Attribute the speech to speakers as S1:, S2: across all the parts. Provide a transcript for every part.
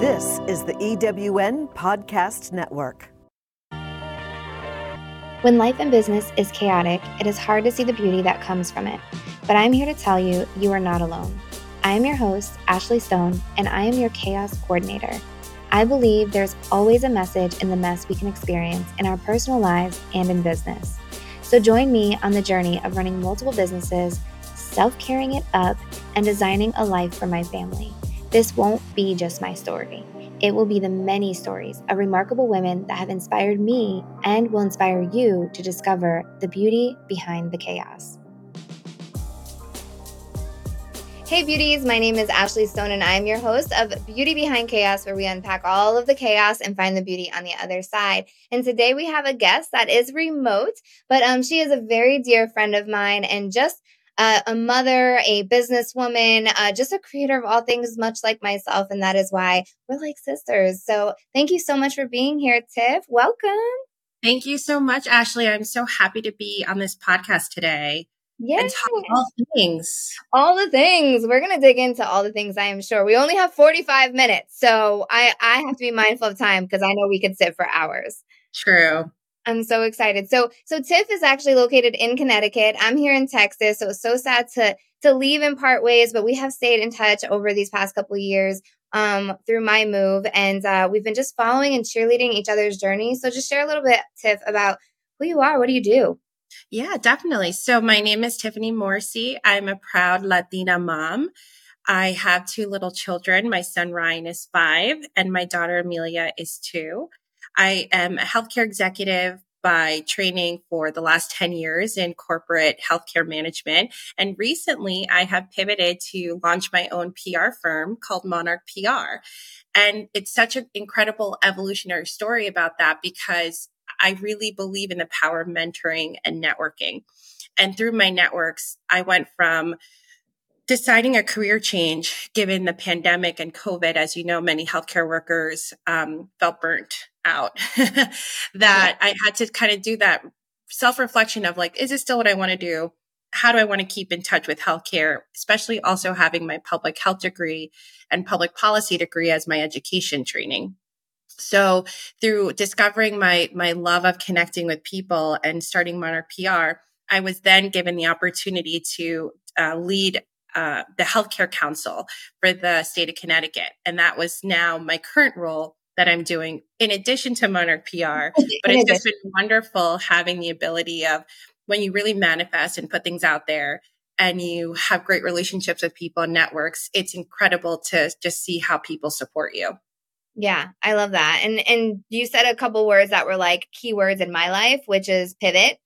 S1: This is the EWN Podcast Network.
S2: When life and business is chaotic, it is hard to see the beauty that comes from it. But I'm here to tell you, you are not alone. I am your host, Ashley Stone, and I am your chaos coordinator. I believe there's always a message in the mess we can experience in our personal lives and in business. So join me on the journey of running multiple businesses, self caring it up, and designing a life for my family. This won't be just my story. It will be the many stories of remarkable women that have inspired me and will inspire you to discover the beauty behind the chaos. Hey, beauties, my name is Ashley Stone, and I'm your host of Beauty Behind Chaos, where we unpack all of the chaos and find the beauty on the other side. And today we have a guest that is remote, but um, she is a very dear friend of mine and just uh, a mother, a businesswoman, uh, just a creator of all things, much like myself. And that is why we're like sisters. So thank you so much for being here, Tiff. Welcome.
S3: Thank you so much, Ashley. I'm so happy to be on this podcast today. Talk all things.
S2: All the things. We're gonna dig into all the things, I am sure. We only have 45 minutes. So I, I have to be mindful of time because I know we could sit for hours.
S3: True.
S2: I'm so excited. So so Tiff is actually located in Connecticut. I'm here in Texas. So it's so sad to to leave and part ways, but we have stayed in touch over these past couple years um, through my move, and uh, we've been just following and cheerleading each other's journey. So just share a little bit, Tiff, about who you are. What do you do?
S3: Yeah, definitely. So my name is Tiffany Morrissey. I'm a proud Latina mom. I have two little children. My son Ryan is five, and my daughter Amelia is two. I am a healthcare executive by training for the last 10 years in corporate healthcare management. And recently I have pivoted to launch my own PR firm called Monarch PR. And it's such an incredible evolutionary story about that because I really believe in the power of mentoring and networking. And through my networks, I went from deciding a career change given the pandemic and COVID. As you know, many healthcare workers um, felt burnt out. that yeah. I had to kind of do that self reflection of like, is this still what I want to do? How do I want to keep in touch with healthcare, especially also having my public health degree and public policy degree as my education training? So through discovering my, my love of connecting with people and starting Monarch PR, I was then given the opportunity to uh, lead uh, the healthcare council for the state of Connecticut. And that was now my current role that I'm doing in addition to Monarch PR. But it's just been wonderful having the ability of when you really manifest and put things out there and you have great relationships with people and networks, it's incredible to just see how people support you.
S2: Yeah, I love that. And and you said a couple words that were like keywords in my life, which is pivot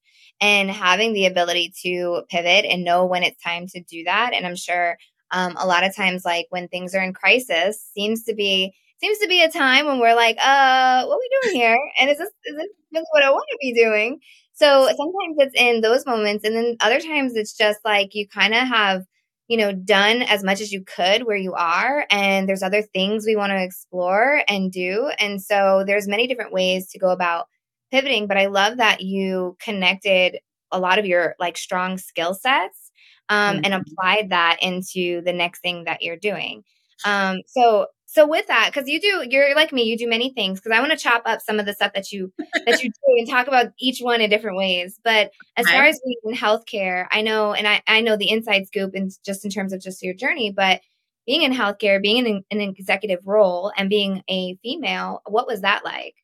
S2: and having the ability to pivot and know when it's time to do that. And I'm sure um, a lot of times, like when things are in crisis, seems to be seems to be a time when we're like, uh, what are we doing here? And is this is this really what I want to be doing? So sometimes it's in those moments, and then other times it's just like you kind of have you know done as much as you could where you are and there's other things we want to explore and do and so there's many different ways to go about pivoting, but I love that you connected a lot of your like strong skill sets um, mm-hmm. and applied that into the next thing that you're doing. Um, so so with that, because you do, you're like me, you do many things. Because I want to chop up some of the stuff that you that you do and talk about each one in different ways. But as far as being in healthcare, I know, and I, I know the inside scoop, and just in terms of just your journey. But being in healthcare, being in an executive role, and being a female, what was that like?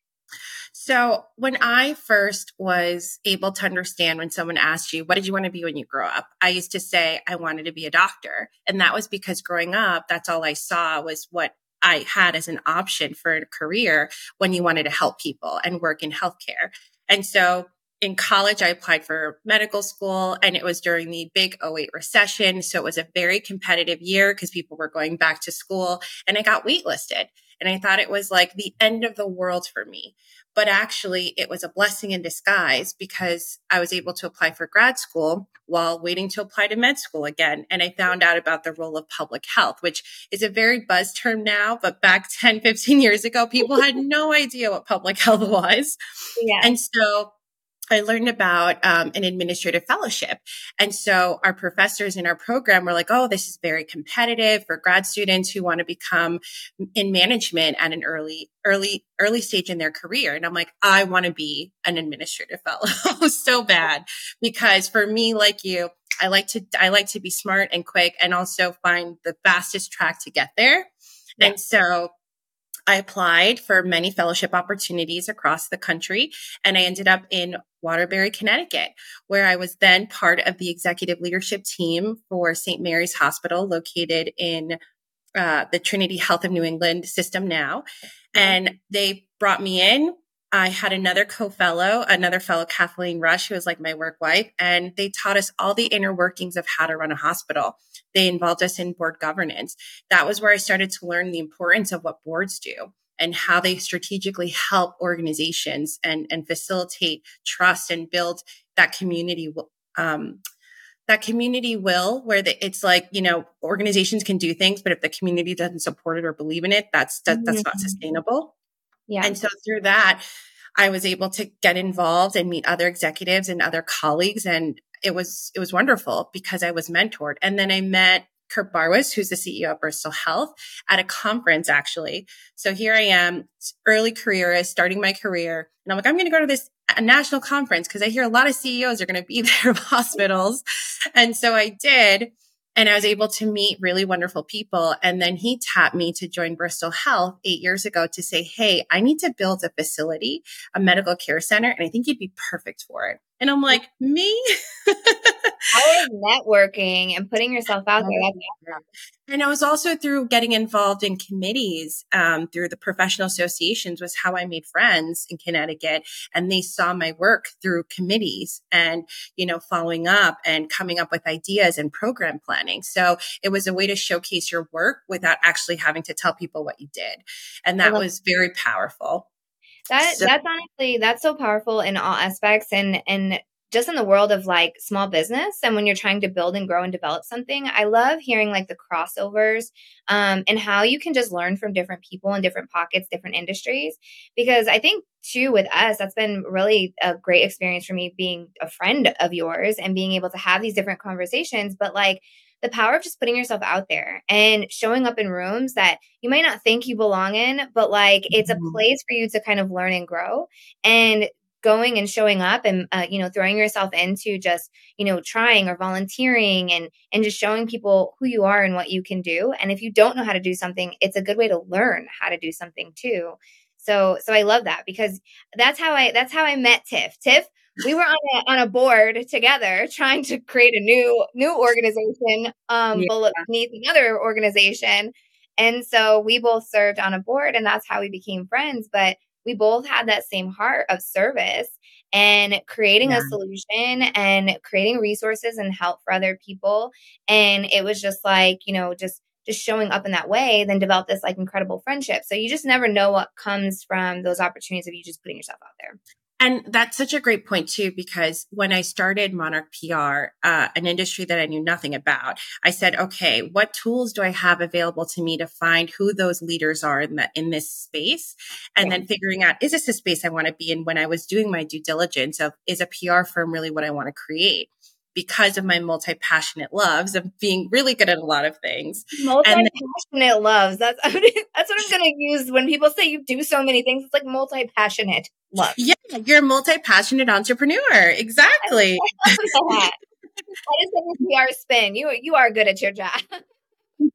S3: So, when I first was able to understand when someone asked you, What did you want to be when you grow up? I used to say, I wanted to be a doctor. And that was because growing up, that's all I saw was what I had as an option for a career when you wanted to help people and work in healthcare. And so, in college, I applied for medical school and it was during the big 08 recession. So it was a very competitive year because people were going back to school and I got waitlisted. And I thought it was like the end of the world for me. But actually, it was a blessing in disguise because I was able to apply for grad school while waiting to apply to med school again. And I found out about the role of public health, which is a very buzz term now, but back 10, 15 years ago, people had no idea what public health was. Yeah. And so I learned about um, an administrative fellowship. And so our professors in our program were like, oh, this is very competitive for grad students who want to become in management at an early, early, early stage in their career. And I'm like, I want to be an administrative fellow so bad because for me, like you, I like to, I like to be smart and quick and also find the fastest track to get there. Yeah. And so I applied for many fellowship opportunities across the country and I ended up in Waterbury, Connecticut, where I was then part of the executive leadership team for St. Mary's Hospital located in uh, the Trinity Health of New England system now. And they brought me in I had another co-fellow, another fellow, Kathleen Rush, who was like my work wife, and they taught us all the inner workings of how to run a hospital. They involved us in board governance. That was where I started to learn the importance of what boards do and how they strategically help organizations and, and facilitate trust and build that community um, that community will where the, it's like you know organizations can do things but if the community doesn't support it or believe in it that's that, that's mm-hmm. not sustainable yeah. And so through that, I was able to get involved and meet other executives and other colleagues. And it was, it was wonderful because I was mentored. And then I met Kurt Barwis, who's the CEO of Bristol Health at a conference actually. So here I am, early careerist, starting my career. And I'm like, I'm going to go to this national conference because I hear a lot of CEOs are going to be there of hospitals. And so I did and I was able to meet really wonderful people. And then he tapped me to join Bristol Health eight years ago to say, Hey, I need to build a facility, a medical care center, and I think you'd be perfect for it. And I'm like, me?
S2: How is networking and putting yourself out there?
S3: and I was also through getting involved in committees um, through the professional associations was how I made friends in Connecticut. And they saw my work through committees and, you know, following up and coming up with ideas and program planning. So it was a way to showcase your work without actually having to tell people what you did. And that was very powerful.
S2: That so, that's honestly that's so powerful in all aspects and and just in the world of like small business and when you're trying to build and grow and develop something i love hearing like the crossovers um, and how you can just learn from different people in different pockets different industries because i think too with us that's been really a great experience for me being a friend of yours and being able to have these different conversations but like the power of just putting yourself out there and showing up in rooms that you might not think you belong in, but like it's a mm-hmm. place for you to kind of learn and grow. And going and showing up and uh, you know throwing yourself into just you know trying or volunteering and and just showing people who you are and what you can do and if you don't know how to do something it's a good way to learn how to do something too so so i love that because that's how i that's how i met tiff tiff we were on a, on a board together trying to create a new new organization um yeah. beneath another organization and so we both served on a board and that's how we became friends but we both had that same heart of service and creating yeah. a solution and creating resources and help for other people and it was just like you know just just showing up in that way then develop this like incredible friendship so you just never know what comes from those opportunities of you just putting yourself out there
S3: and that's such a great point too, because when I started Monarch PR, uh, an industry that I knew nothing about, I said, okay, what tools do I have available to me to find who those leaders are in, the, in this space? And yeah. then figuring out, is this a space I want to be in when I was doing my due diligence of, is a PR firm really what I want to create? Because of my multi-passionate loves of being really good at a lot of things.
S2: Multi-passionate loves. That's I mean, that's what I'm going to use when people say you do so many things. It's like multi-passionate love.
S3: Yeah, you're a multi-passionate entrepreneur. Exactly. I that.
S2: that is a PR spin. You you are good at your job.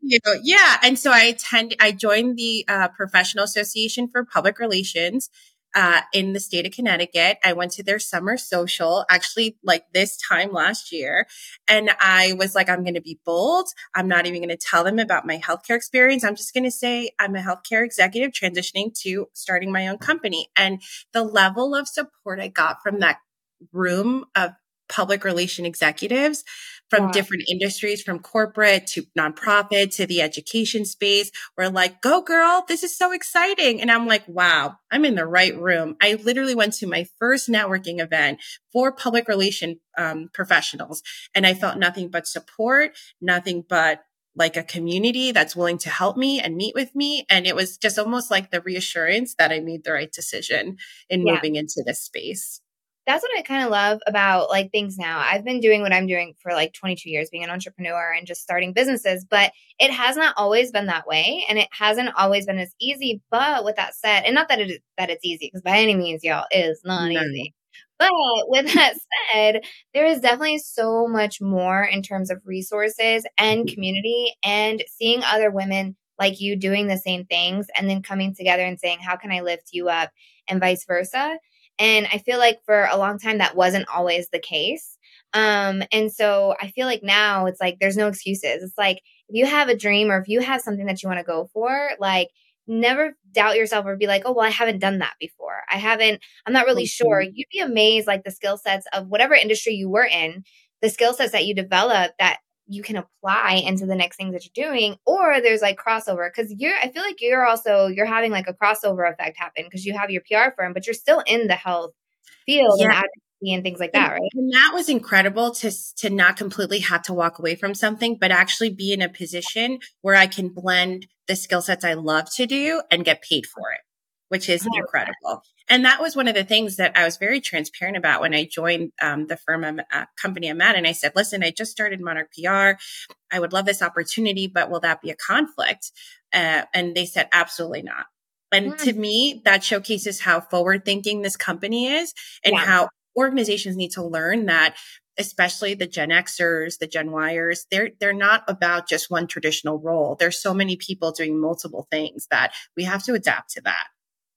S3: You know, yeah, and so I attend. I joined the uh, Professional Association for Public Relations uh, in the state of Connecticut. I went to their summer social, actually, like this time last year. And I was like, I'm going to be bold. I'm not even going to tell them about my healthcare experience. I'm just going to say I'm a healthcare executive transitioning to starting my own company. And the level of support I got from that room of public relation executives from different industries, from corporate to nonprofit to the education space. We're like, go girl, this is so exciting. And I'm like, wow, I'm in the right room. I literally went to my first networking event for public relation um, professionals and I felt nothing but support, nothing but like a community that's willing to help me and meet with me. And it was just almost like the reassurance that I made the right decision in yeah. moving into this space.
S2: That's what I kind of love about like things now. I've been doing what I'm doing for like 22 years, being an entrepreneur and just starting businesses, but it has not always been that way, and it hasn't always been as easy. But with that said, and not that it that it's easy, because by any means, y'all, is not no. easy. But with that said, there is definitely so much more in terms of resources and mm-hmm. community, and seeing other women like you doing the same things, and then coming together and saying, "How can I lift you up?" and vice versa and I feel like for a long time that wasn't always the case. Um, and so I feel like now it's like there's no excuses. It's like if you have a dream or if you have something that you want to go for, like never doubt yourself or be like, oh, well, I haven't done that before. I haven't, I'm not really sure. You'd be amazed, like the skill sets of whatever industry you were in, the skill sets that you develop that you can apply into the next things that you're doing or there's like crossover because you're i feel like you're also you're having like a crossover effect happen because you have your pr firm but you're still in the health field yeah. and advocacy and things like that right
S3: and that was incredible to to not completely have to walk away from something but actually be in a position where i can blend the skill sets i love to do and get paid for it which is incredible and that was one of the things that I was very transparent about when I joined um, the firm uh, company I'm at. And I said, listen, I just started Monarch PR. I would love this opportunity, but will that be a conflict? Uh, and they said, absolutely not. And mm. to me, that showcases how forward thinking this company is and yeah. how organizations need to learn that especially the Gen Xers, the Gen Yers, they're they're not about just one traditional role. There's so many people doing multiple things that we have to adapt to that.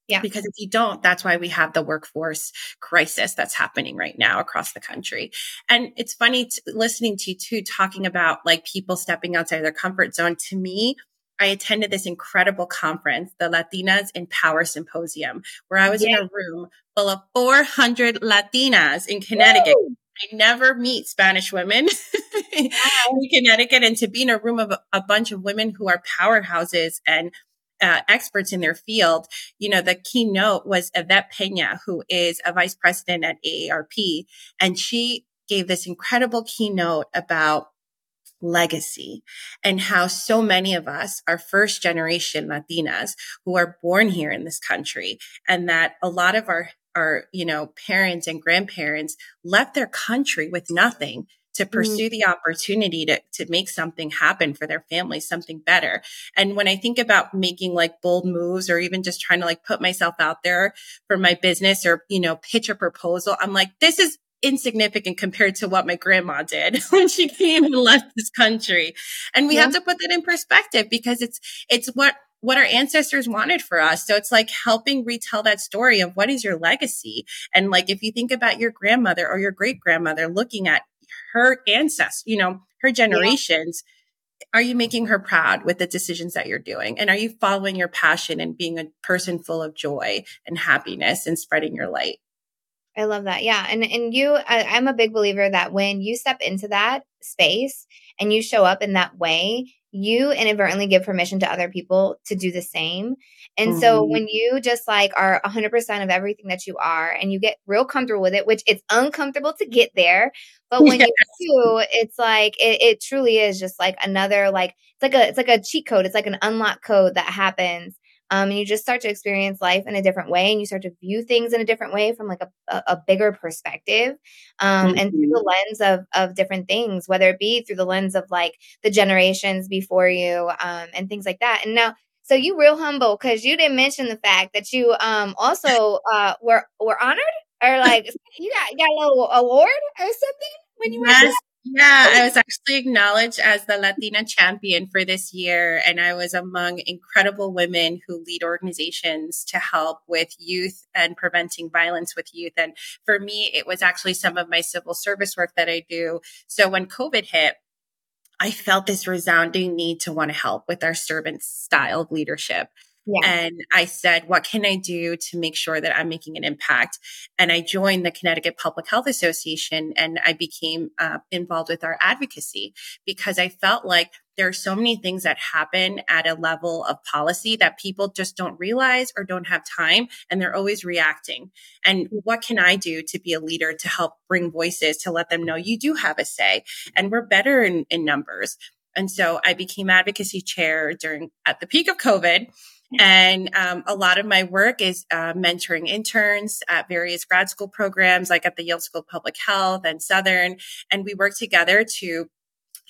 S3: Yeah. Because if you don't, that's why we have the workforce crisis that's happening right now across the country. And it's funny to, listening to you too, talking about like people stepping outside their comfort zone. To me, I attended this incredible conference, the Latinas in Power Symposium, where I was yeah. in a room full of 400 Latinas in Connecticut. I never meet Spanish women in Connecticut and to be in a room of a bunch of women who are powerhouses and uh, experts in their field, you know, the keynote was Yvette Pena, who is a vice president at AARP. And she gave this incredible keynote about legacy and how so many of us are first generation Latinas who are born here in this country and that a lot of our our you know parents and grandparents left their country with nothing to mm-hmm. pursue mm. the opportunity to, to make something happen for their family, something better. And when I think about making like bold moves or even just trying to like put myself out there for my business or, you know, pitch a proposal, I'm like, this is insignificant compared to what my grandma did when she came and left this country. And we yeah. have to put that in perspective because it's, it's what what our ancestors wanted for us. So it's like helping retell that story of what is your legacy. And like, if you think about your grandmother or your great grandmother looking at her ancestors, you know, her generations. Yeah. Are you making her proud with the decisions that you're doing? And are you following your passion and being a person full of joy and happiness and spreading your light?
S2: I love that. Yeah. And and you I, I'm a big believer that when you step into that space and you show up in that way, you inadvertently give permission to other people to do the same. And mm-hmm. so when you just like are 100% of everything that you are and you get real comfortable with it, which it's uncomfortable to get there, but when yes. you do, it's like it, it truly is just like another like it's like a it's like a cheat code. It's like an unlock code that happens um, and you just start to experience life in a different way and you start to view things in a different way from like a, a, bigger perspective um, mm-hmm. and through the mm-hmm. lens of, of different things whether it be through the lens of like the generations before you um, and things like that and now so you real humble because you didn't mention the fact that you um, also uh, were were honored or like you got you got a little award or something when you yes,
S3: yeah, I was actually acknowledged as the Latina champion for this year. And I was among incredible women who lead organizations to help with youth and preventing violence with youth. And for me, it was actually some of my civil service work that I do. So when COVID hit, I felt this resounding need to want to help with our servant style of leadership. Yeah. And I said, what can I do to make sure that I'm making an impact? And I joined the Connecticut Public Health Association and I became uh, involved with our advocacy because I felt like there are so many things that happen at a level of policy that people just don't realize or don't have time and they're always reacting. And what can I do to be a leader to help bring voices to let them know you do have a say and we're better in, in numbers. And so I became advocacy chair during at the peak of COVID And um, a lot of my work is uh, mentoring interns at various grad school programs, like at the Yale School of Public Health and Southern. And we work together to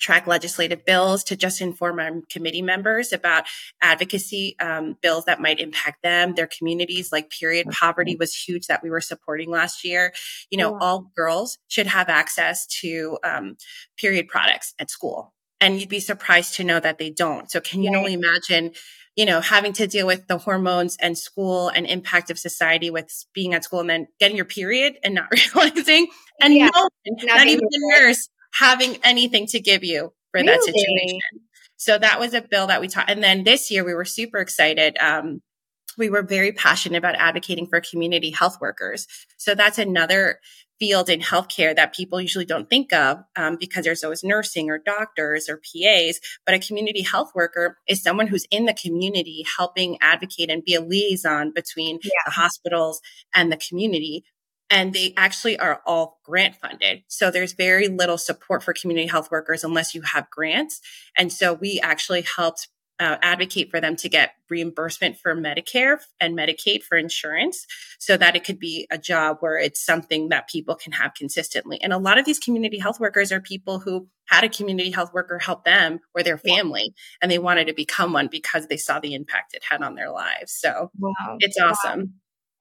S3: track legislative bills to just inform our committee members about advocacy um, bills that might impact them, their communities. Like period poverty was huge that we were supporting last year. You know, all girls should have access to um, period products at school. And you'd be surprised to know that they don't. So can you only imagine you know, having to deal with the hormones and school and impact of society with being at school and then getting your period and not realizing and yeah, no not, not even the nurse having anything to give you for really? that situation. So that was a bill that we taught. And then this year we were super excited. Um, we were very passionate about advocating for community health workers. So that's another field in healthcare that people usually don't think of um, because there's always nursing or doctors or PAs. But a community health worker is someone who's in the community helping advocate and be a liaison between yeah. the hospitals and the community. And they actually are all grant funded. So there's very little support for community health workers unless you have grants. And so we actually helped uh, advocate for them to get reimbursement for Medicare and Medicaid for insurance so that it could be a job where it's something that people can have consistently. And a lot of these community health workers are people who had a community health worker help them or their family and they wanted to become one because they saw the impact it had on their lives. So wow. it's awesome. Wow.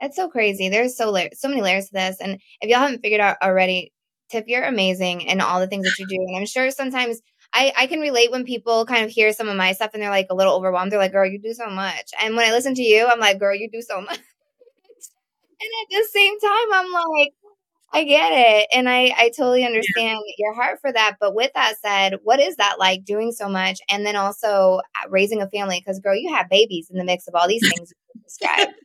S2: It's so crazy. There's so la- so many layers to this. And if y'all haven't figured out already, Tiff, you're amazing and all the things that you do. And I'm sure sometimes I, I can relate when people kind of hear some of my stuff and they're like a little overwhelmed. They're like, girl, you do so much. And when I listen to you, I'm like, girl, you do so much. and at the same time, I'm like, I get it. And I, I totally understand yeah. your heart for that. But with that said, what is that like doing so much and then also uh, raising a family? Because, girl, you have babies in the mix of all these things you described.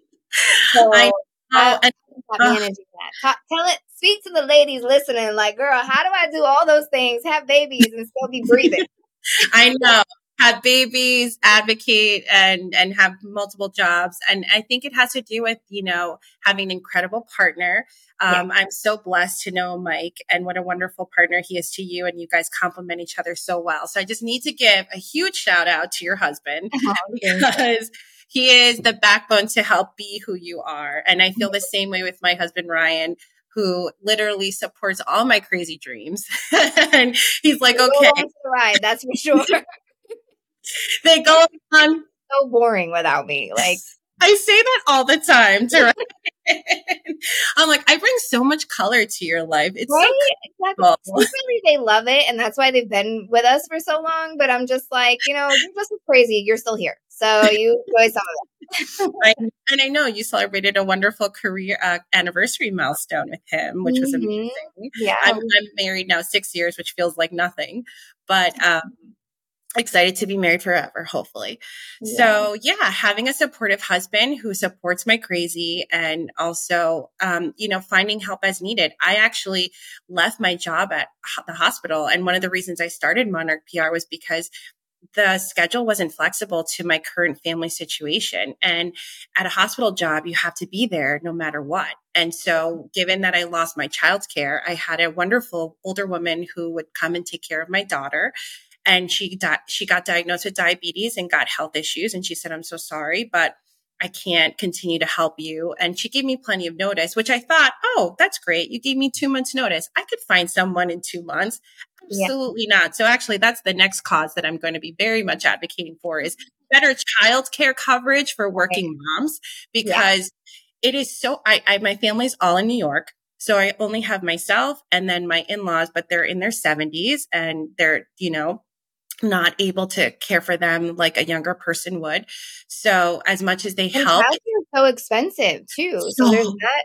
S2: So, I, how, and, uh, managing that? Talk, tell it, speak to the ladies listening, like, girl, how do I do all those things, have babies, and still be breathing?
S3: I know. Have babies, advocate, and and have multiple jobs, and I think it has to do with you know having an incredible partner. Um, yeah. I'm so blessed to know Mike, and what a wonderful partner he is to you, and you guys complement each other so well. So I just need to give a huge shout out to your husband oh, because he is the backbone to help be who you are. And I feel the same way with my husband, Ryan, who literally supports all my crazy dreams. and he's like, okay.
S2: Right, that's for sure.
S3: they go on.
S2: So boring without me. Like,
S3: I say that all the time to I'm like, I bring so much color to your life. It's right? so
S2: exactly. they love it, and that's why they've been with us for so long. But I'm just like, you know, you're just crazy. You're still here. So you enjoy some of
S3: it. and I know you celebrated a wonderful career uh, anniversary milestone with him, which mm-hmm. was amazing. Yeah, I'm, I'm, married now six years, which feels like nothing, but um, excited to be married forever, hopefully. Yeah. So yeah, having a supportive husband who supports my crazy and also, um, you know, finding help as needed. I actually left my job at the hospital. And one of the reasons I started Monarch PR was because the schedule wasn't flexible to my current family situation. And at a hospital job, you have to be there no matter what. And so, given that I lost my child's care, I had a wonderful older woman who would come and take care of my daughter. And she di- she got diagnosed with diabetes and got health issues. And she said, "I'm so sorry, but I can't continue to help you." And she gave me plenty of notice, which I thought, "Oh, that's great. You gave me two months' notice. I could find someone in two months." Absolutely yeah. not. So actually that's the next cause that I'm going to be very much advocating for is better child care coverage for working right. moms because yeah. it is so I, I my family's all in New York. So I only have myself and then my in-laws, but they're in their 70s and they're, you know, not able to care for them like a younger person would. So as much as they and help,
S2: so expensive too. So, so there's that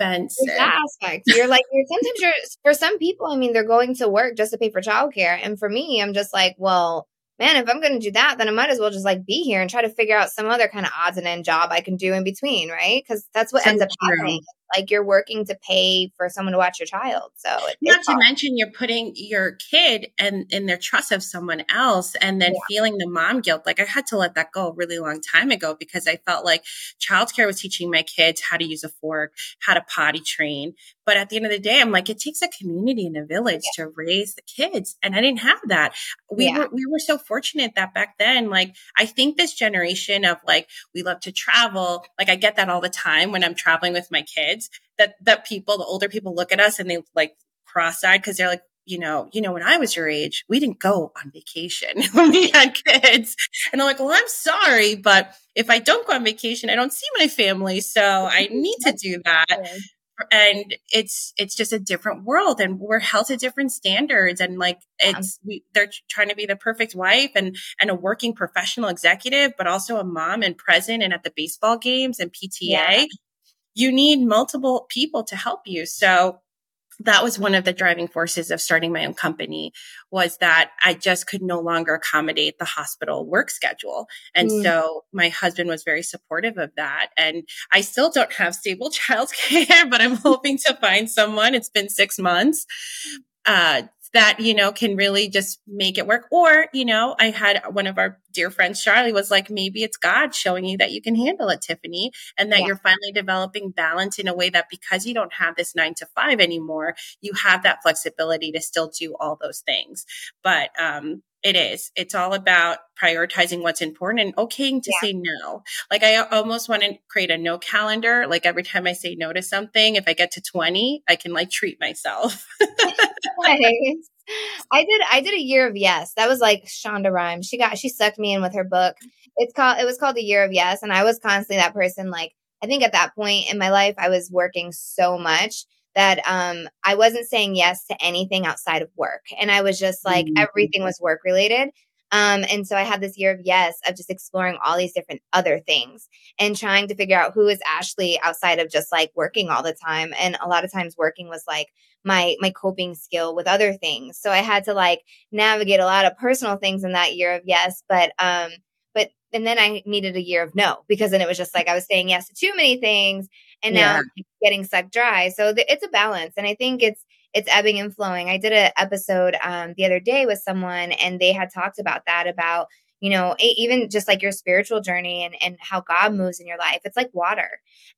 S2: expensive. that aspect. You're like, you're sometimes you're for some people. I mean, they're going to work just to pay for childcare, and for me, I'm just like, well, man, if I'm going to do that, then I might as well just like be here and try to figure out some other kind of odds and end job I can do in between, right? Because that's what so ends up true. happening. Like you're working to pay for someone to watch your child so
S3: not to hard. mention you're putting your kid and in their trust of someone else and then yeah. feeling the mom guilt like i had to let that go a really long time ago because i felt like childcare was teaching my kids how to use a fork how to potty train but at the end of the day, I'm like, it takes a community and a village yeah. to raise the kids. And I didn't have that. We yeah. were, we were so fortunate that back then, like, I think this generation of like, we love to travel. Like, I get that all the time when I'm traveling with my kids that, that people, the older people look at us and they like cross eyed because they're like, you know, you know, when I was your age, we didn't go on vacation when we had kids. And I'm like, well, I'm sorry, but if I don't go on vacation, I don't see my family. So I need to do that and it's it's just a different world and we're held to different standards and like it's we, they're trying to be the perfect wife and and a working professional executive but also a mom and present and at the baseball games and PTA yeah. You need multiple people to help you so that was one of the driving forces of starting my own company was that I just could no longer accommodate the hospital work schedule. And mm. so my husband was very supportive of that. And I still don't have stable childcare, but I'm hoping to find someone. It's been six months. Uh, that, you know, can really just make it work. Or, you know, I had one of our dear friends, Charlie, was like, maybe it's God showing you that you can handle it, Tiffany, and that yeah. you're finally developing balance in a way that because you don't have this nine to five anymore, you have that flexibility to still do all those things. But, um, it is. It's all about prioritizing what's important and okaying to yeah. say no. Like I almost want to create a no calendar. Like every time I say no to something, if I get to 20, I can like treat myself.
S2: nice. I did I did a year of yes. That was like Shonda Rhimes. She got she sucked me in with her book. It's called it was called the year of yes. And I was constantly that person like I think at that point in my life I was working so much that um, I wasn't saying yes to anything outside of work. And I was just like, mm-hmm. everything was work related. Um, and so I had this year of yes, of just exploring all these different other things and trying to figure out who is Ashley outside of just like working all the time. And a lot of times working was like my my coping skill with other things. So I had to like navigate a lot of personal things in that year of yes, but um, but and then I needed a year of no because then it was just like I was saying yes to too many things and now yeah. getting sucked dry. So th- it's a balance, and I think it's it's ebbing and flowing. I did an episode um, the other day with someone, and they had talked about that about you know even just like your spiritual journey and and how God moves in your life. It's like water,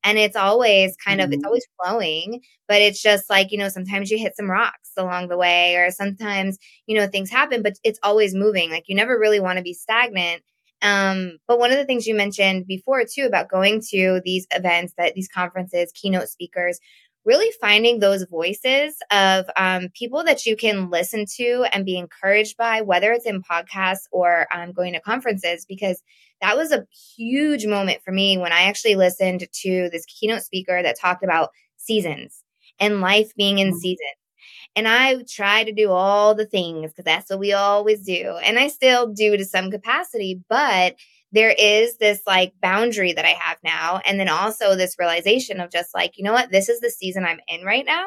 S2: and it's always kind of mm-hmm. it's always flowing, but it's just like you know sometimes you hit some rocks along the way, or sometimes you know things happen, but it's always moving. Like you never really want to be stagnant um, but one of the things you mentioned before too about going to these events, that these conferences, keynote speakers, really finding those voices of um, people that you can listen to and be encouraged by, whether it's in podcasts or um, going to conferences, because that was a huge moment for me when I actually listened to this keynote speaker that talked about seasons and life being in mm-hmm. And I try to do all the things because that's what we always do. And I still do to some capacity, but there is this like boundary that I have now. And then also this realization of just like, you know what, this is the season I'm in right now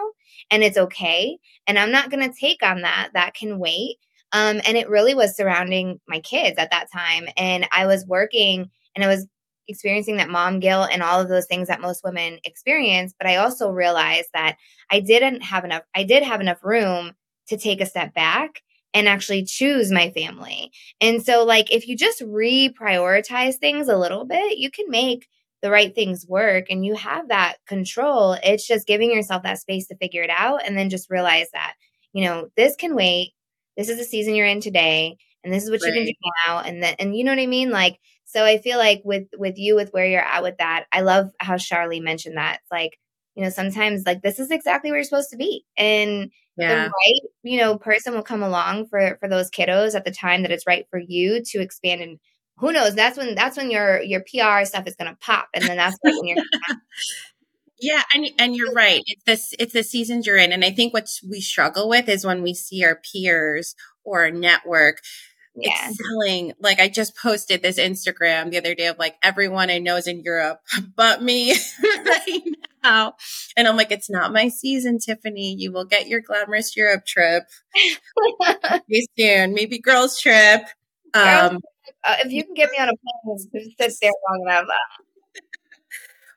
S2: and it's okay. And I'm not going to take on that. That can wait. Um, and it really was surrounding my kids at that time. And I was working and I was experiencing that mom guilt and all of those things that most women experience. But I also realized that I didn't have enough, I did have enough room to take a step back and actually choose my family. And so, like, if you just reprioritize things a little bit, you can make the right things work and you have that control. It's just giving yourself that space to figure it out and then just realize that, you know, this can wait. This is the season you're in today and this is what right. you can do now and then and you know what I mean? Like so I feel like with with you with where you're at with that, I love how Charlie mentioned that. It's like, you know, sometimes like this is exactly where you're supposed to be. And yeah. the right, you know, person will come along for for those kiddos at the time that it's right for you to expand and who knows, that's when that's when your your PR stuff is gonna pop. And then that's when you're
S3: Yeah, and and you're right. It's this it's the seasons you're in. And I think what we struggle with is when we see our peers or network yeah. excelling. Like I just posted this Instagram the other day of like everyone I know is in Europe but me right now. And I'm like, it's not my season, Tiffany. You will get your glamorous Europe trip. Soon. Maybe girls trip. Um,
S2: uh, if you can get me on a plane, just sit there long enough.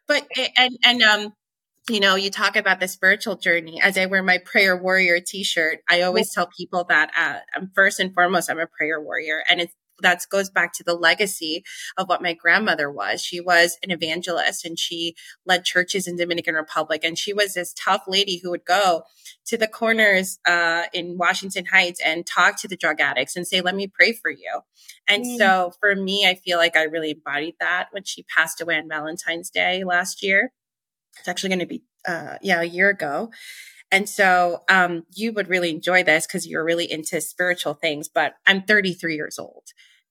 S3: but and and um you know, you talk about the spiritual journey. As I wear my prayer warrior t-shirt, I always tell people that uh, I'm first and foremost, I'm a prayer warrior, and it's that goes back to the legacy of what my grandmother was. She was an evangelist and she led churches in Dominican Republic. And she was this tough lady who would go to the corners uh, in Washington Heights and talk to the drug addicts and say, let me pray for you. And mm. so for me, I feel like I really embodied that when she passed away on Valentine's Day last year. It's actually going to be, uh, yeah, a year ago. And so um, you would really enjoy this because you're really into spiritual things. But I'm 33 years old.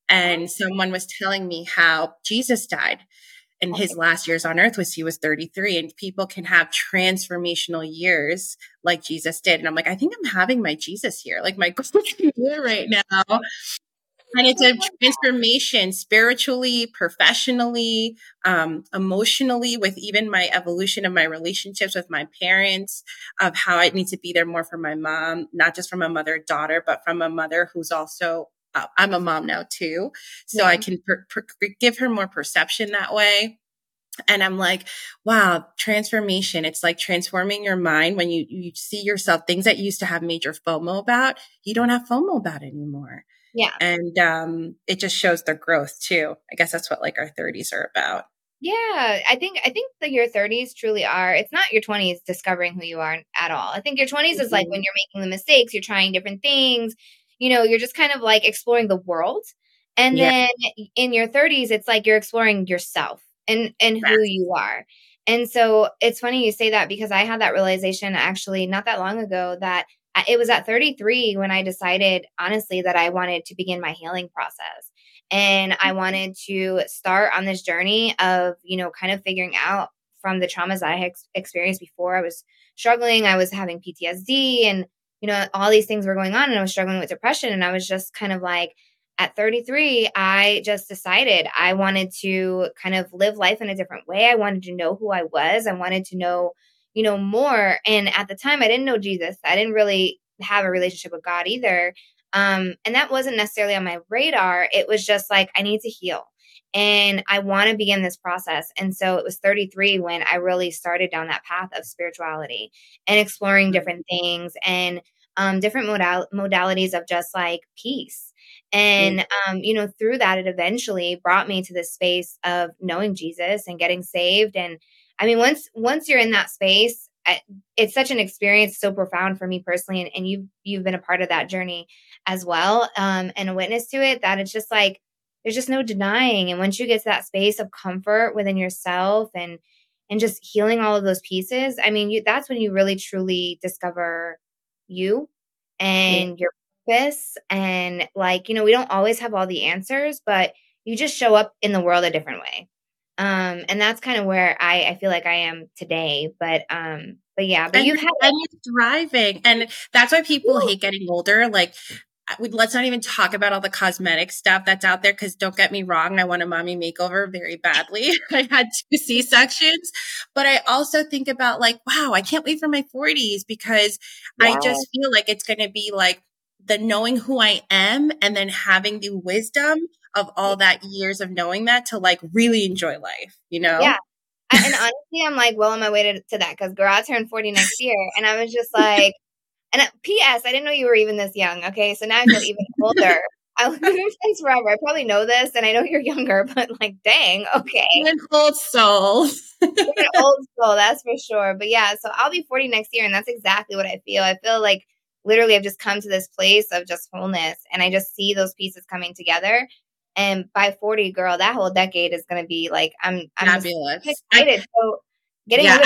S3: And someone was telling me how Jesus died in his last years on earth was he was 33 and people can have transformational years like Jesus did. And I'm like, I think I'm having my Jesus year, like my year right now. And it's a transformation spiritually, professionally, um, emotionally, with even my evolution of my relationships with my parents, of how I need to be there more for my mom, not just from a mother daughter, but from a mother who's also uh, I'm a mom now too. So yeah. I can per- per- give her more perception that way. And I'm like, wow, transformation. It's like transforming your mind when you, you see yourself, things that you used to have major FOMO about, you don't have FOMO about anymore.
S2: Yeah.
S3: And um, it just shows their growth too. I guess that's what like our 30s are about.
S2: Yeah, I think I think that your 30s truly are. It's not your 20s discovering who you are at all. I think your 20s mm-hmm. is like when mm-hmm. you're making the mistakes, you're trying different things, you know, you're just kind of like exploring the world. And yeah. then in your 30s, it's like you're exploring yourself and and who you are. And so it's funny you say that because I had that realization actually not that long ago that it was at 33 when I decided honestly that I wanted to begin my healing process. And I mm-hmm. wanted to start on this journey of, you know, kind of figuring out from the traumas that I had experienced before. I was struggling, I was having PTSD and you know, all these things were going on and I was struggling with depression. And I was just kind of like, at 33, I just decided I wanted to kind of live life in a different way. I wanted to know who I was. I wanted to know, you know, more. And at the time, I didn't know Jesus. I didn't really have a relationship with God either. Um, and that wasn't necessarily on my radar. It was just like, I need to heal and I want to begin this process. And so it was 33 when I really started down that path of spirituality and exploring mm-hmm. different things and um, different modal- modalities of just like peace. And, mm. um, you know, through that, it eventually brought me to this space of knowing Jesus and getting saved. And I mean, once, once you're in that space, it's such an experience, so profound for me personally. And, and you've, you've been a part of that journey as well. Um, and a witness to it that it's just like, there's just no denying. And once you get to that space of comfort within yourself and and just healing all of those pieces, I mean, you, that's when you really truly discover you and your purpose. And like, you know, we don't always have all the answers, but you just show up in the world a different way. Um, and that's kind of where I, I feel like I am today. But um, but yeah, but
S3: and
S2: you've had
S3: and you're thriving, and that's why people Ooh. hate getting older. Like let's not even talk about all the cosmetic stuff that's out there because don't get me wrong i want a mommy makeover very badly i had two c-sections but i also think about like wow i can't wait for my 40s because wow. i just feel like it's going to be like the knowing who i am and then having the wisdom of all that years of knowing that to like really enjoy life you know
S2: yeah and honestly i'm like well on my way to, to that because girl i turn 40 next year and i was just like and uh, P.S. I didn't know you were even this young. Okay, so now I feel even older. I've been friends forever. I probably know this, and I know you're younger, but like, dang, okay.
S3: An old soul.
S2: an old soul, that's for sure. But yeah, so I'll be 40 next year, and that's exactly what I feel. I feel like literally I've just come to this place of just wholeness, and I just see those pieces coming together. And by 40, girl, that whole decade is going to be like, I'm, I'm excited. So
S3: Getting yeah,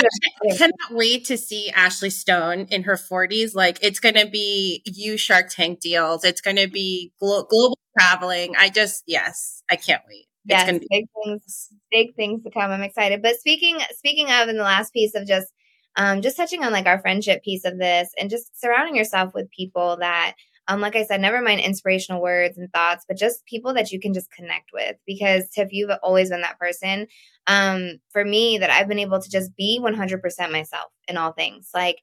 S3: I cannot wait to see Ashley Stone in her 40s. Like, it's going to be you Shark Tank deals. It's going to be glo- global traveling. I just, yes, I can't wait.
S2: Yes, be- big things, big things to come. I'm excited. But speaking, speaking of, in the last piece of just, um, just touching on like our friendship piece of this, and just surrounding yourself with people that um, like I said, never mind inspirational words and thoughts, but just people that you can just connect with. Because Tiff, you've always been that person. Um, for me, that I've been able to just be 100% myself in all things. Like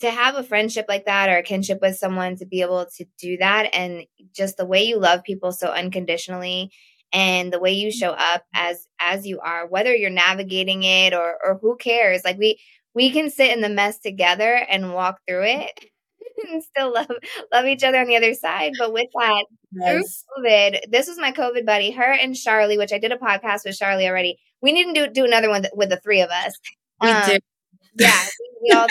S2: to have a friendship like that or a kinship with someone to be able to do that, and just the way you love people so unconditionally and the way you show up as as you are whether you're navigating it or or who cares like we we can sit in the mess together and walk through it and still love love each other on the other side. But with that, yes. through COVID, this was my COVID buddy, her and Charlie, which I did a podcast with Charlie already. We need to do, do another one with the three of us.
S3: We um, do.
S2: Yeah, we, we all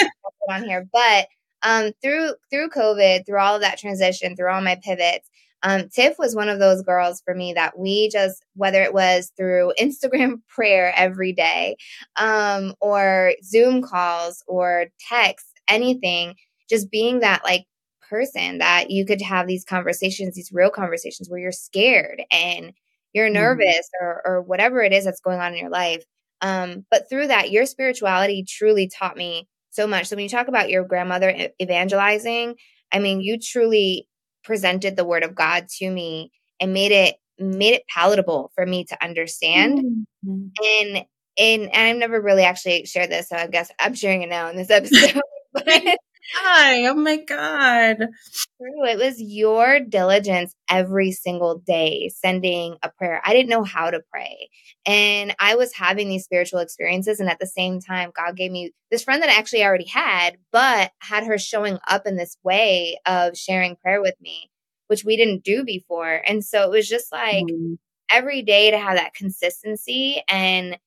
S2: on here. But um, through through COVID, through all of that transition, through all my pivots, um, Tiff was one of those girls for me that we just, whether it was through Instagram prayer every day, um, or Zoom calls or texts, anything, just being that like person that you could have these conversations, these real conversations where you're scared and you're mm-hmm. nervous mm-hmm. or, or whatever it is that's going on in your life. Um, but through that, your spirituality truly taught me so much. So when you talk about your grandmother evangelizing, I mean, you truly presented the word of God to me and made it made it palatable for me to understand. Mm-hmm. And and and I've never really actually shared this, so I guess I'm sharing it now in this episode.
S3: Hi, oh my God.
S2: True. It was your diligence every single day sending a prayer. I didn't know how to pray. And I was having these spiritual experiences. And at the same time, God gave me this friend that I actually already had, but had her showing up in this way of sharing prayer with me, which we didn't do before. And so it was just like mm-hmm. every day to have that consistency and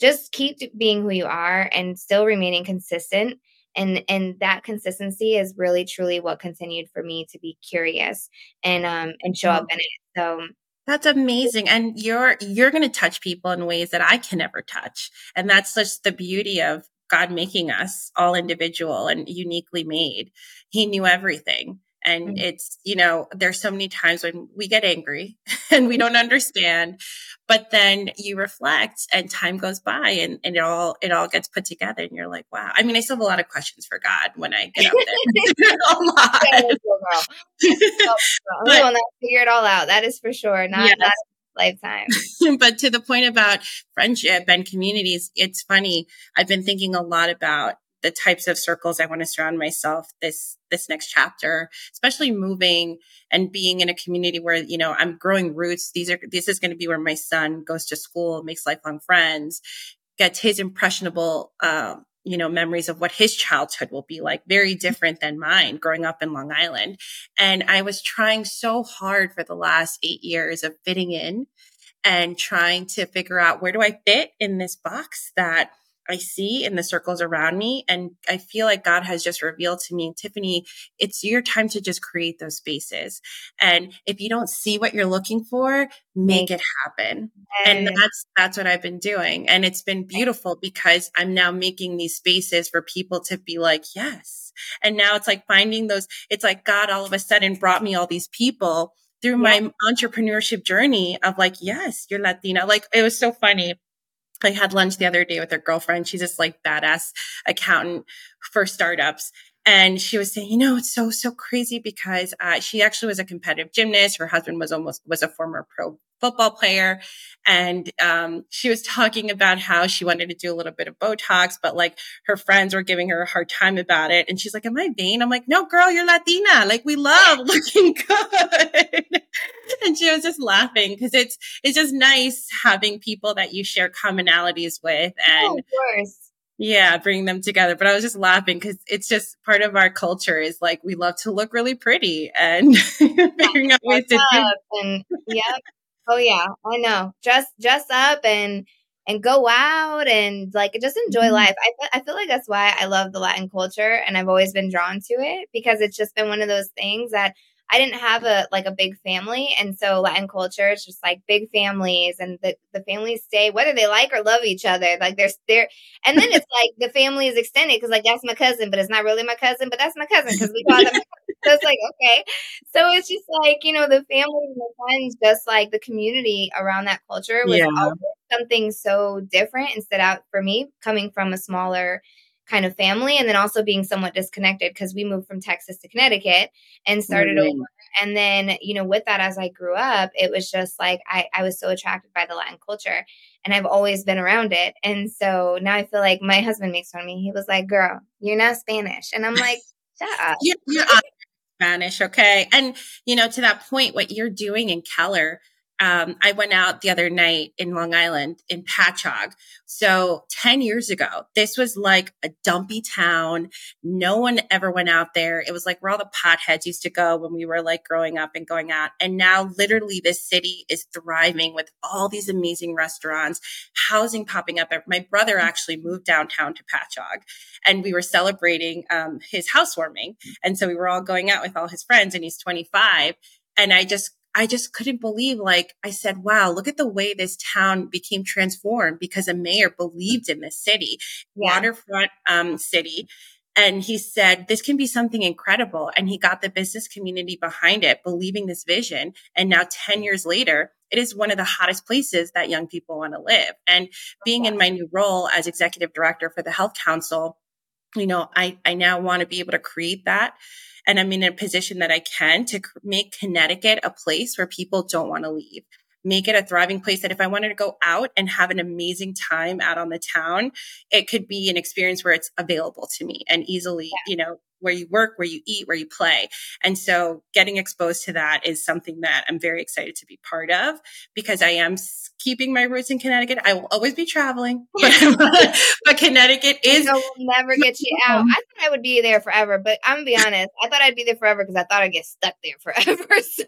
S2: just keep being who you are and still remaining consistent and and that consistency is really truly what continued for me to be curious and um and show up in it so.
S3: That's amazing and you're you're going to touch people in ways that i can never touch and that's just the beauty of god making us all individual and uniquely made. He knew everything and mm-hmm. it's, you know, there's so many times when we get angry and we don't understand, but then you reflect and time goes by and, and it all, it all gets put together and you're like, wow. I mean, I still have a lot of questions for God when I get up there. a lot.
S2: will not figure it all out. That is for sure. Not, yes. not lifetime.
S3: but to the point about friendship and communities, it's funny. I've been thinking a lot about the types of circles I want to surround myself this this next chapter, especially moving and being in a community where, you know, I'm growing roots. These are this is going to be where my son goes to school, makes lifelong friends, gets his impressionable um, you know, memories of what his childhood will be like, very different than mine growing up in Long Island. And I was trying so hard for the last eight years of fitting in and trying to figure out where do I fit in this box that I see in the circles around me. And I feel like God has just revealed to me, Tiffany, it's your time to just create those spaces. And if you don't see what you're looking for, make it happen. And that's, that's what I've been doing. And it's been beautiful because I'm now making these spaces for people to be like, yes. And now it's like finding those, it's like God all of a sudden brought me all these people through my entrepreneurship journey of like, yes, you're Latina. Like it was so funny. I had lunch the other day with her girlfriend. She's this like badass accountant for startups. And she was saying, you know, it's so, so crazy because uh, she actually was a competitive gymnast. Her husband was almost, was a former pro football player. And um, she was talking about how she wanted to do a little bit of Botox, but like her friends were giving her a hard time about it. And she's like, am I vain? I'm like, no, girl, you're Latina. Like we love looking good. and she was just laughing because it's, it's just nice having people that you share commonalities with. And oh, of course yeah, bring them together. But I was just laughing because it's just part of our culture is like we love to look really pretty and figuring out ways to
S2: do. And yeah, oh yeah, I know. Dress dress up and and go out and like just enjoy mm-hmm. life. I I feel like that's why I love the Latin culture and I've always been drawn to it because it's just been one of those things that I didn't have a like a big family, and so Latin culture is just like big families, and the the families stay whether they like or love each other. Like they're there, and then it's like the family is extended because like that's my cousin, but it's not really my cousin, but that's my cousin because we call them. so it's like okay, so it's just like you know the family and the friends, just like the community around that culture was yeah. something so different and stood out for me coming from a smaller kind of family and then also being somewhat disconnected because we moved from Texas to Connecticut and started mm-hmm. over. And then, you know, with that, as I grew up, it was just like I, I was so attracted by the Latin culture and I've always been around it. And so now I feel like my husband makes fun of me. He was like, girl, you're not Spanish. And I'm like, shut up.
S3: You're, you're Spanish, okay? And, you know, to that point, what you're doing in Keller, um, I went out the other night in Long Island in Patchogue. So 10 years ago, this was like a dumpy town. No one ever went out there. It was like where all the potheads used to go when we were like growing up and going out. And now literally this city is thriving with all these amazing restaurants, housing popping up. My brother actually moved downtown to Patchogue and we were celebrating um, his housewarming. And so we were all going out with all his friends and he's 25. And I just I just couldn't believe, like, I said, wow, look at the way this town became transformed because a mayor believed in this city, yeah. waterfront um, city. And he said, this can be something incredible. And he got the business community behind it, believing this vision. And now 10 years later, it is one of the hottest places that young people want to live. And being in my new role as executive director for the Health Council, you know, I, I now want to be able to create that and I'm in a position that I can to make Connecticut a place where people don't want to leave. Make it a thriving place that if I wanted to go out and have an amazing time out on the town, it could be an experience where it's available to me and easily, yeah. you know, where you work, where you eat, where you play. And so getting exposed to that is something that I'm very excited to be part of because I am keeping my roots in Connecticut. I will always be traveling, but, but Connecticut is.
S2: I will never get you out. I thought I would be there forever, but I'm gonna be honest. I thought I'd be there forever because I thought I'd get stuck there forever. So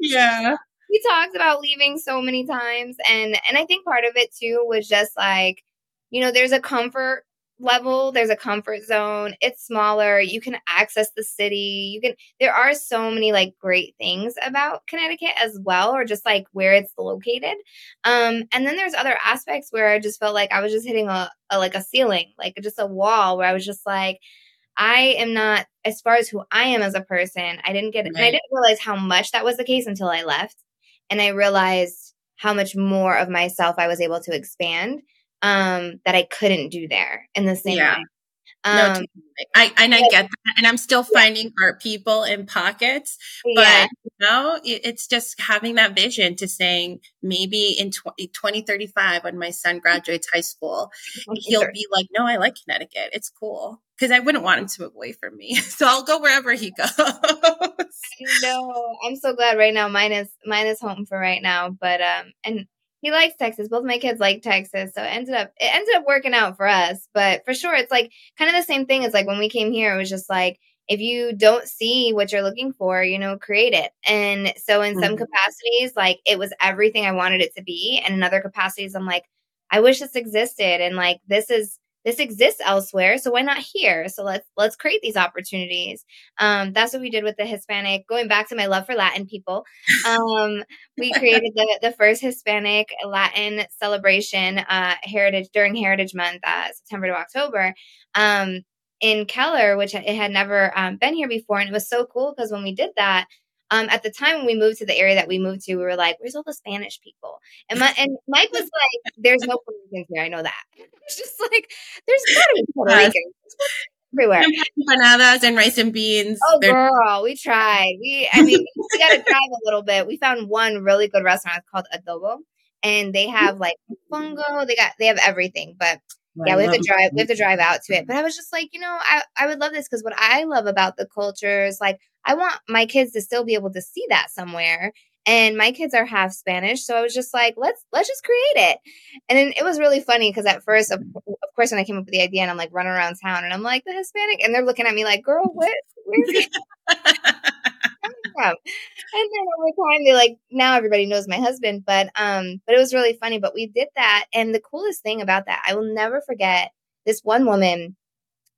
S3: yeah.
S2: He talks about leaving so many times and and I think part of it too was just like you know there's a comfort level there's a comfort zone it's smaller you can access the city you can there are so many like great things about connecticut as well or just like where it's located um and then there's other aspects where i just felt like i was just hitting a, a like a ceiling like just a wall where i was just like i am not as far as who i am as a person i didn't get right. i didn't realize how much that was the case until i left and i realized how much more of myself i was able to expand um, that I couldn't do there in the same yeah. way.
S3: Um, no, I and I get that, and I'm still finding yeah. art people in pockets, but yeah. you know, it, it's just having that vision to saying maybe in 20, 2035 when my son graduates high school, he'll be like, "No, I like Connecticut. It's cool." Because I wouldn't want him to move away from me, so I'll go wherever he goes.
S2: No, I'm so glad right now. Mine is mine is home for right now, but um, and he likes Texas. Both my kids like Texas. So it ended up it ended up working out for us. But for sure it's like kind of the same thing as like when we came here, it was just like if you don't see what you're looking for, you know, create it. And so in mm-hmm. some capacities, like it was everything I wanted it to be. And in other capacities, I'm like, I wish this existed. And like this is this exists elsewhere so why not here? So let's let's create these opportunities. Um, that's what we did with the hispanic going back to my love for latin people um, we created the, the first hispanic latin celebration uh, heritage during heritage month uh, september to october um, in keller which it had never um, been here before and it was so cool because when we did that um, at the time when we moved to the area that we moved to, we were like, "Where's all the Spanish people?" And my and Mike was like, "There's no Puerto Ricans here. I know that." It's just like there's gotta be Puerto Ricans everywhere.
S3: Empanadas and rice and beans.
S2: Oh, They're- girl, we tried. We, I mean, we got to drive a little bit. We found one really good restaurant called Adobo, and they have like fungo. They got they have everything, but yeah, we have to drive. We have to drive out to it. But I was just like, you know, I I would love this because what I love about the culture is like I want my kids to still be able to see that somewhere. And my kids are half Spanish, so I was just like, let's let's just create it. And then it was really funny because at first, of, of, course, when I came up with the idea, and I'm like running around town, and I'm like the Hispanic, and they're looking at me like, girl, what? Where's from? And then over time, they're like now everybody knows my husband, but um, but it was really funny. But we did that, and the coolest thing about that, I will never forget this one woman.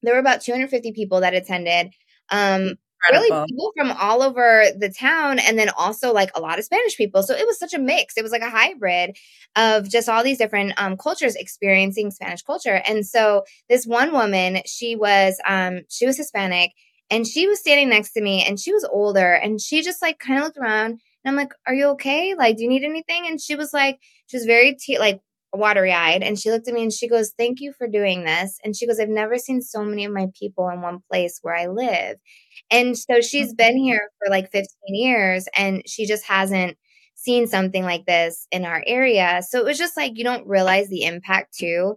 S2: There were about 250 people that attended. Um, Incredible. really people from all over the town and then also like a lot of spanish people. So it was such a mix. It was like a hybrid of just all these different um, cultures experiencing spanish culture. And so this one woman she was um, she was hispanic and she was standing next to me and she was older and she just like kind of looked around and i'm like are you okay? Like do you need anything? And she was like she was very te- like watery eyed and she looked at me and she goes thank you for doing this and she goes i've never seen so many of my people in one place where i live and so she's been mm-hmm. here for like 15 years and she just hasn't seen something like this in our area. So it was just like you don't realize the impact too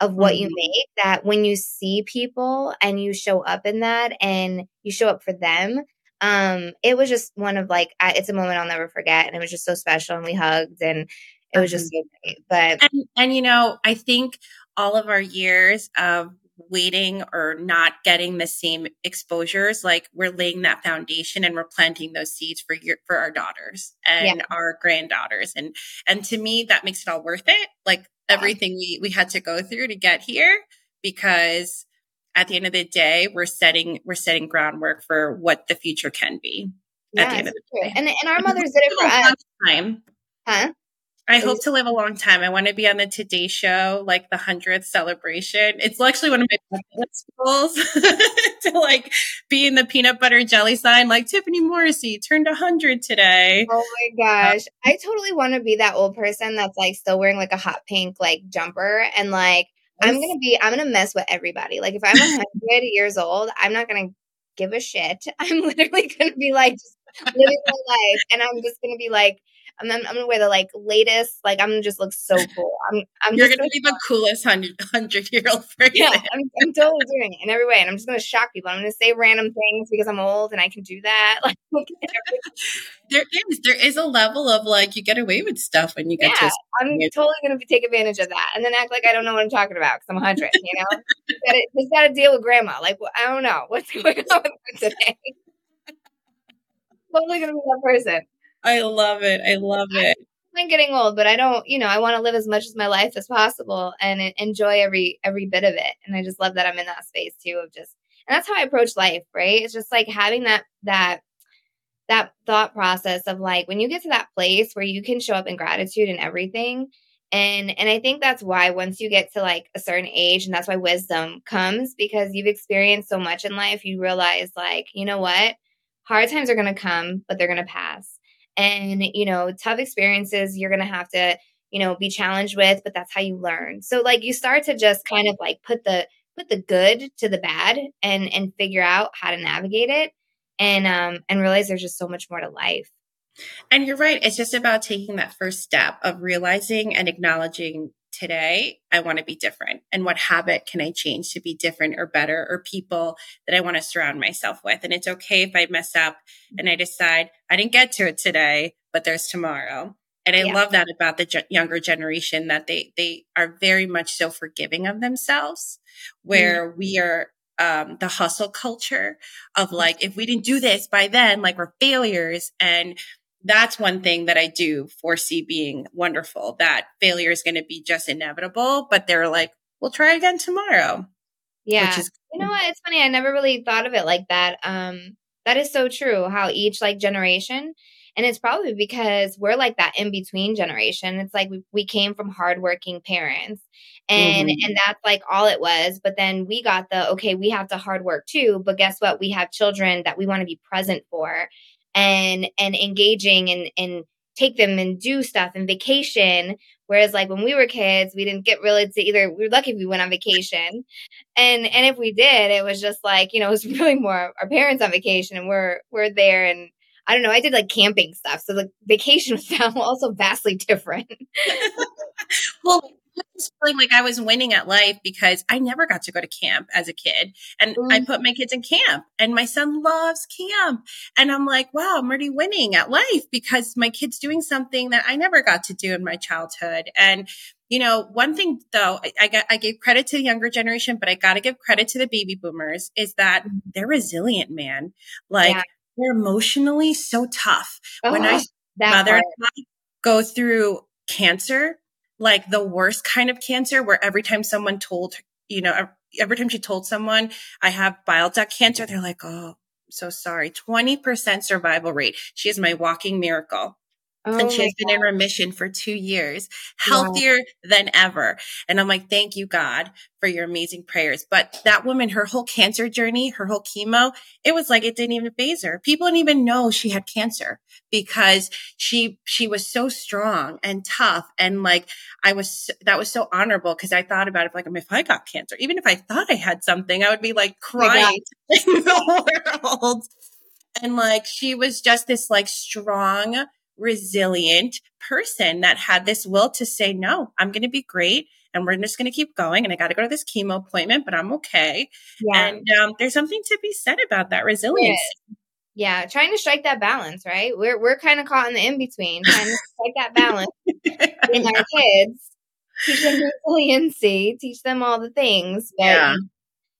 S2: of what mm-hmm. you make that when you see people and you show up in that and you show up for them um, it was just one of like, I, it's a moment I'll never forget. And it was just so special. And we hugged and it was just um, so great. But,
S3: and, and you know, I think all of our years of waiting or not getting the same exposures like we're laying that foundation and we're planting those seeds for your for our daughters and yeah. our granddaughters and and to me that makes it all worth it like everything we we had to go through to get here because at the end of the day we're setting we're setting groundwork for what the future can be
S2: yeah, at the end of the day and, and our mothers did it for us
S3: time huh I hope to live a long time. I want to be on the Today Show, like the hundredth celebration. It's actually one of my goals to like be in the peanut butter jelly sign, like Tiffany Morrissey turned hundred today.
S2: Oh my um, gosh, I totally want to be that old person that's like still wearing like a hot pink like jumper and like I'm gonna be I'm gonna mess with everybody. Like if I'm hundred years old, I'm not gonna give a shit. I'm literally gonna be like just living my life, and I'm just gonna be like I'm, I'm, gonna wear the like latest, like I'm gonna just look so cool. I'm, I'm
S3: You're gonna, gonna be the coolest hundred hundred year old person.
S2: Yeah, I'm, I'm totally doing it in every way, and I'm just gonna shock people. I'm gonna say random things because I'm old and I can do that. Like
S3: there is there is a level of like you get away with stuff when you get
S2: yeah,
S3: to.
S2: I'm totally gonna take advantage of that, and then act like I don't know what I'm talking about because I'm hundred. You know, just gotta deal with grandma. Like I don't know what's going on with today. totally gonna be that person.
S3: I love it. I love it.
S2: I'm getting old, but I don't, you know, I want to live as much as my life as possible and enjoy every every bit of it. And I just love that I'm in that space too of just and that's how I approach life, right? It's just like having that that that thought process of like when you get to that place where you can show up in gratitude and everything and and i think that's why once you get to like a certain age and that's why wisdom comes because you've experienced so much in life you realize like you know what hard times are going to come but they're going to pass and you know tough experiences you're going to have to you know be challenged with but that's how you learn. So like you start to just kind of like put the put the good to the bad and and figure out how to navigate it and um and realize there's just so much more to life.
S3: And you're right it's just about taking that first step of realizing and acknowledging today I want to be different? And what habit can I change to be different or better or people that I want to surround myself with? And it's okay if I mess up and I decide I didn't get to it today, but there's tomorrow. And I yeah. love that about the ge- younger generation that they, they are very much so forgiving of themselves where mm-hmm. we are um, the hustle culture of like, if we didn't do this by then, like we're failures. And that's one thing that I do foresee being wonderful that failure is going to be just inevitable, but they're like, we'll try again tomorrow.
S2: Yeah. Is- you know what? It's funny. I never really thought of it like that. Um, that is so true how each like generation, and it's probably because we're like that in between generation. It's like we, we came from hardworking parents and mm-hmm. and that's like all it was but then we got the okay we have to hard work too but guess what we have children that we want to be present for and and engaging and and take them and do stuff and vacation whereas like when we were kids we didn't get really to either we were lucky if we went on vacation and and if we did it was just like you know it was really more our parents on vacation and we're we're there and I don't know. I did like camping stuff, so the vacation was also vastly different.
S3: well, was feeling like I was winning at life because I never got to go to camp as a kid. And mm. I put my kids in camp and my son loves camp. And I'm like, wow, I'm already winning at life because my kid's doing something that I never got to do in my childhood. And you know, one thing though, I, I, got, I gave credit to the younger generation, but I got to give credit to the baby boomers is that mm. they're resilient, man. Like yeah. they're emotionally so tough. Oh, when I mother and I go through cancer, like the worst kind of cancer where every time someone told, you know, every time she told someone I have bile duct cancer, they're like, Oh, I'm so sorry. 20% survival rate. She is my walking miracle. Oh and she has been God. in remission for two years, healthier wow. than ever. And I'm like, thank you, God, for your amazing prayers. But that woman, her whole cancer journey, her whole chemo, it was like it didn't even phase her. People didn't even know she had cancer because she she was so strong and tough. And like I was that was so honorable because I thought about it like um, if I got cancer, even if I thought I had something, I would be like crying in the world. And like she was just this like strong resilient person that had this will to say, no, I'm going to be great. And we're just going to keep going. And I got to go to this chemo appointment, but I'm okay. Yeah. And um, there's something to be said about that resilience.
S2: Yeah, trying to strike that balance, right? We're we're kind of caught in the in between, trying to strike that balance in our kids, teach them resiliency, teach them all the things. But yeah.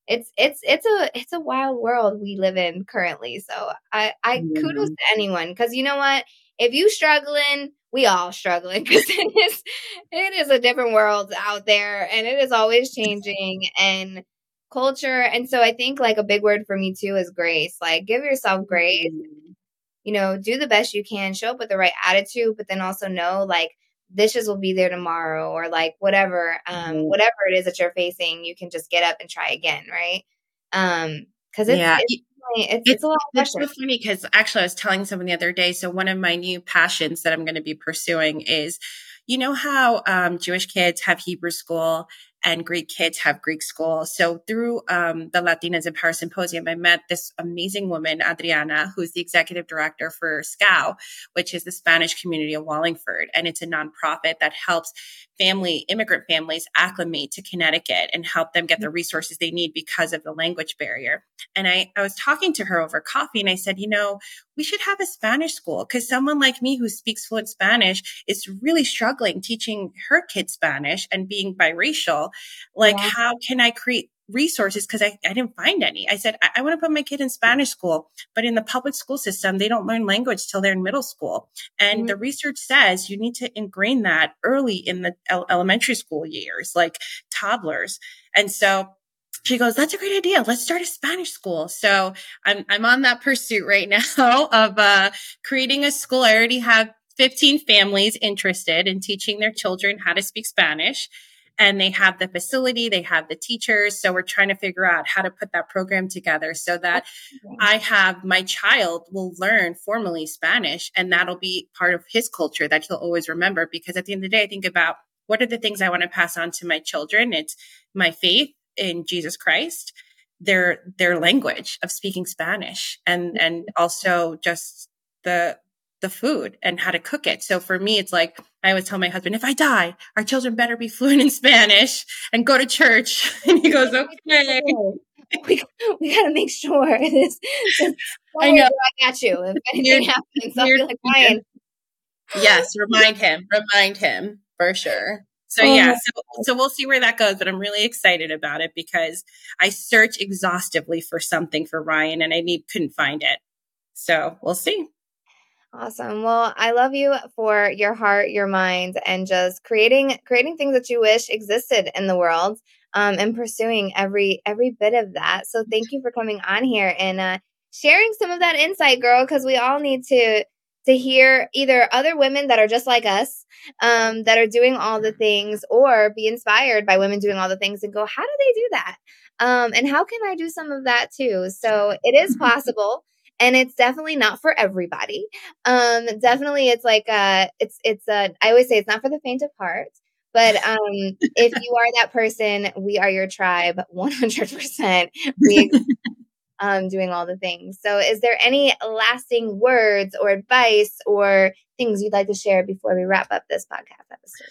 S2: it's it's it's a it's a wild world we live in currently. So I I mm. kudos to anyone because you know what? If you struggling, we all struggling because it is it is a different world out there, and it is always changing and culture. And so I think like a big word for me too is grace. Like give yourself grace. Mm-hmm. You know, do the best you can, show up with the right attitude, but then also know like dishes will be there tomorrow or like whatever um mm-hmm. whatever it is that you're facing, you can just get up and try again, right? Um cuz it's, yeah. it's it's, it's, it's, a lot
S3: it's so funny because actually I was telling someone the other day. So one of my new passions that I'm going to be pursuing is, you know how um, Jewish kids have Hebrew school and Greek kids have Greek school. So through um, the Latinas and Power Symposium, I met this amazing woman, Adriana, who's the executive director for SCOW, which is the Spanish community of Wallingford. And it's a nonprofit that helps family, immigrant families acclimate to Connecticut and help them get the resources they need because of the language barrier. And I, I was talking to her over coffee and I said, you know, we should have a Spanish school because someone like me who speaks fluent Spanish is really struggling teaching her kids Spanish and being biracial. Like, yeah. how can I create resources because I, I didn't find any. I said, I, I want to put my kid in Spanish school, but in the public school system, they don't learn language till they're in middle school. And mm-hmm. the research says you need to ingrain that early in the el- elementary school years, like toddlers. And so she goes, that's a great idea. Let's start a Spanish school. So I'm, I'm on that pursuit right now of, uh, creating a school. I already have 15 families interested in teaching their children how to speak Spanish and they have the facility, they have the teachers. So we're trying to figure out how to put that program together so that I have my child will learn formally Spanish and that'll be part of his culture that he'll always remember. Because at the end of the day, I think about what are the things I want to pass on to my children? It's my faith in Jesus Christ, their their language of speaking Spanish and mm-hmm. and also just the the food and how to cook it. So for me, it's like I always tell my husband, if I die, our children better be fluent in Spanish and go to church. And he goes, okay.
S2: We, we got to make sure this. this I know. I got you. If anything happens, I'll be like, Ryan.
S3: Yes, remind him. Remind him for sure. So oh yeah, so, so we'll see where that goes, but I'm really excited about it because I searched exhaustively for something for Ryan and I need couldn't find it. So we'll see.
S2: Awesome. Well, I love you for your heart, your mind, and just creating creating things that you wish existed in the world, um, and pursuing every every bit of that. So thank you for coming on here and uh, sharing some of that insight, girl, because we all need to to hear either other women that are just like us, um, that are doing all the things, or be inspired by women doing all the things and go, how do they do that? Um, and how can I do some of that too? So it is possible and it's definitely not for everybody. Um, definitely, it's like uh, it's it's a. I always say it's not for the faint of heart. But um, if you are that person, we are your tribe, one hundred percent. We um, doing all the things. So, is there any lasting words or advice or things you'd like to share before we wrap up this podcast episode?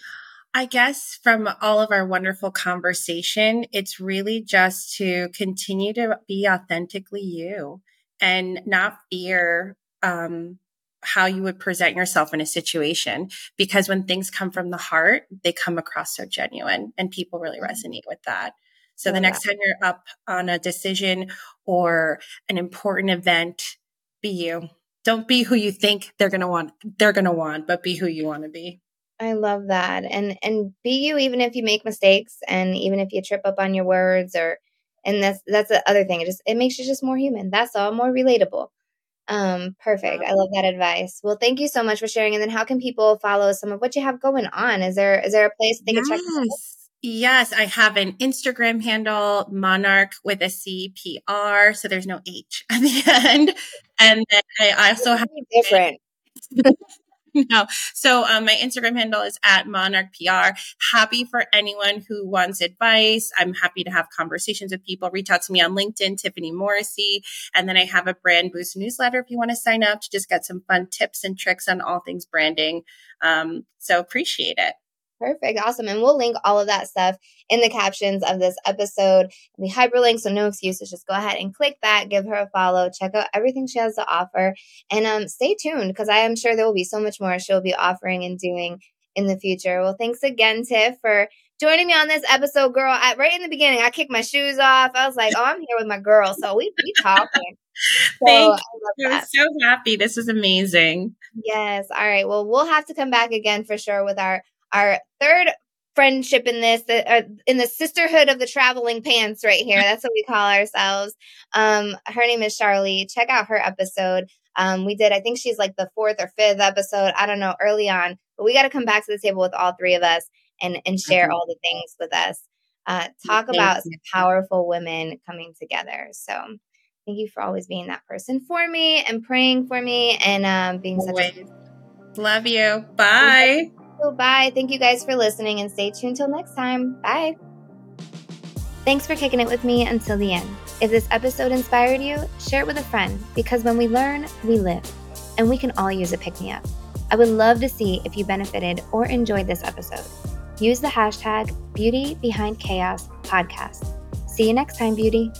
S3: I guess from all of our wonderful conversation, it's really just to continue to be authentically you and not fear um, how you would present yourself in a situation. Because when things come from the heart, they come across so genuine and people really mm-hmm. resonate with that. So the next time you're up on a decision or an important event, be you. Don't be who you think they're going to want, they're going to want, but be who you want to be.
S2: I love that. And and be you even if you make mistakes and even if you trip up on your words or and that's that's the other thing. It just it makes you just more human. That's all more relatable. Um perfect. I love that advice. Well thank you so much for sharing. And then how can people follow some of what you have going on? Is there is there a place they can yes. check
S3: Yes, I have an Instagram handle, Monarc with a CPR. So there's no H at the end. And then I also have
S2: different.
S3: no. So um, my Instagram handle is at Monarc PR. Happy for anyone who wants advice. I'm happy to have conversations with people. Reach out to me on LinkedIn, Tiffany Morrissey. And then I have a brand boost newsletter if you want to sign up to just get some fun tips and tricks on all things branding. Um, so appreciate it.
S2: Perfect. Awesome. And we'll link all of that stuff in the captions of this episode. The hyperlink, so no excuses. Just go ahead and click that, give her a follow, check out everything she has to offer, and um, stay tuned because I am sure there will be so much more she'll be offering and doing in the future. Well, thanks again, Tiff, for joining me on this episode, girl. I, right in the beginning, I kicked my shoes off. I was like, "Oh, I'm here with my girl," so we we talking.
S3: So Thank you. I'm so happy. This is amazing.
S2: Yes. All right. Well, we'll have to come back again for sure with our our third friendship in this uh, in the sisterhood of the traveling pants right here. That's what we call ourselves. Um her name is charlie. Check out her episode. Um we did i think she's like the fourth or fifth episode. I don't know early on but we got to come back to the table with all three of us and and share mm-hmm. all the things with us. Uh talk Thank about powerful women coming together. So thank you for always being that person for me and praying for me and um being always. such
S3: a love you. Bye
S2: so bye. Thank you guys for listening and stay tuned till next time. Bye. Thanks for kicking it with me until the end. If this episode inspired you, share it with a friend because when we learn, we live, and we can all use a pick me up. I would love to see if you benefited or enjoyed this episode. Use the hashtag Beauty Behind Chaos podcast. See you next time, Beauty.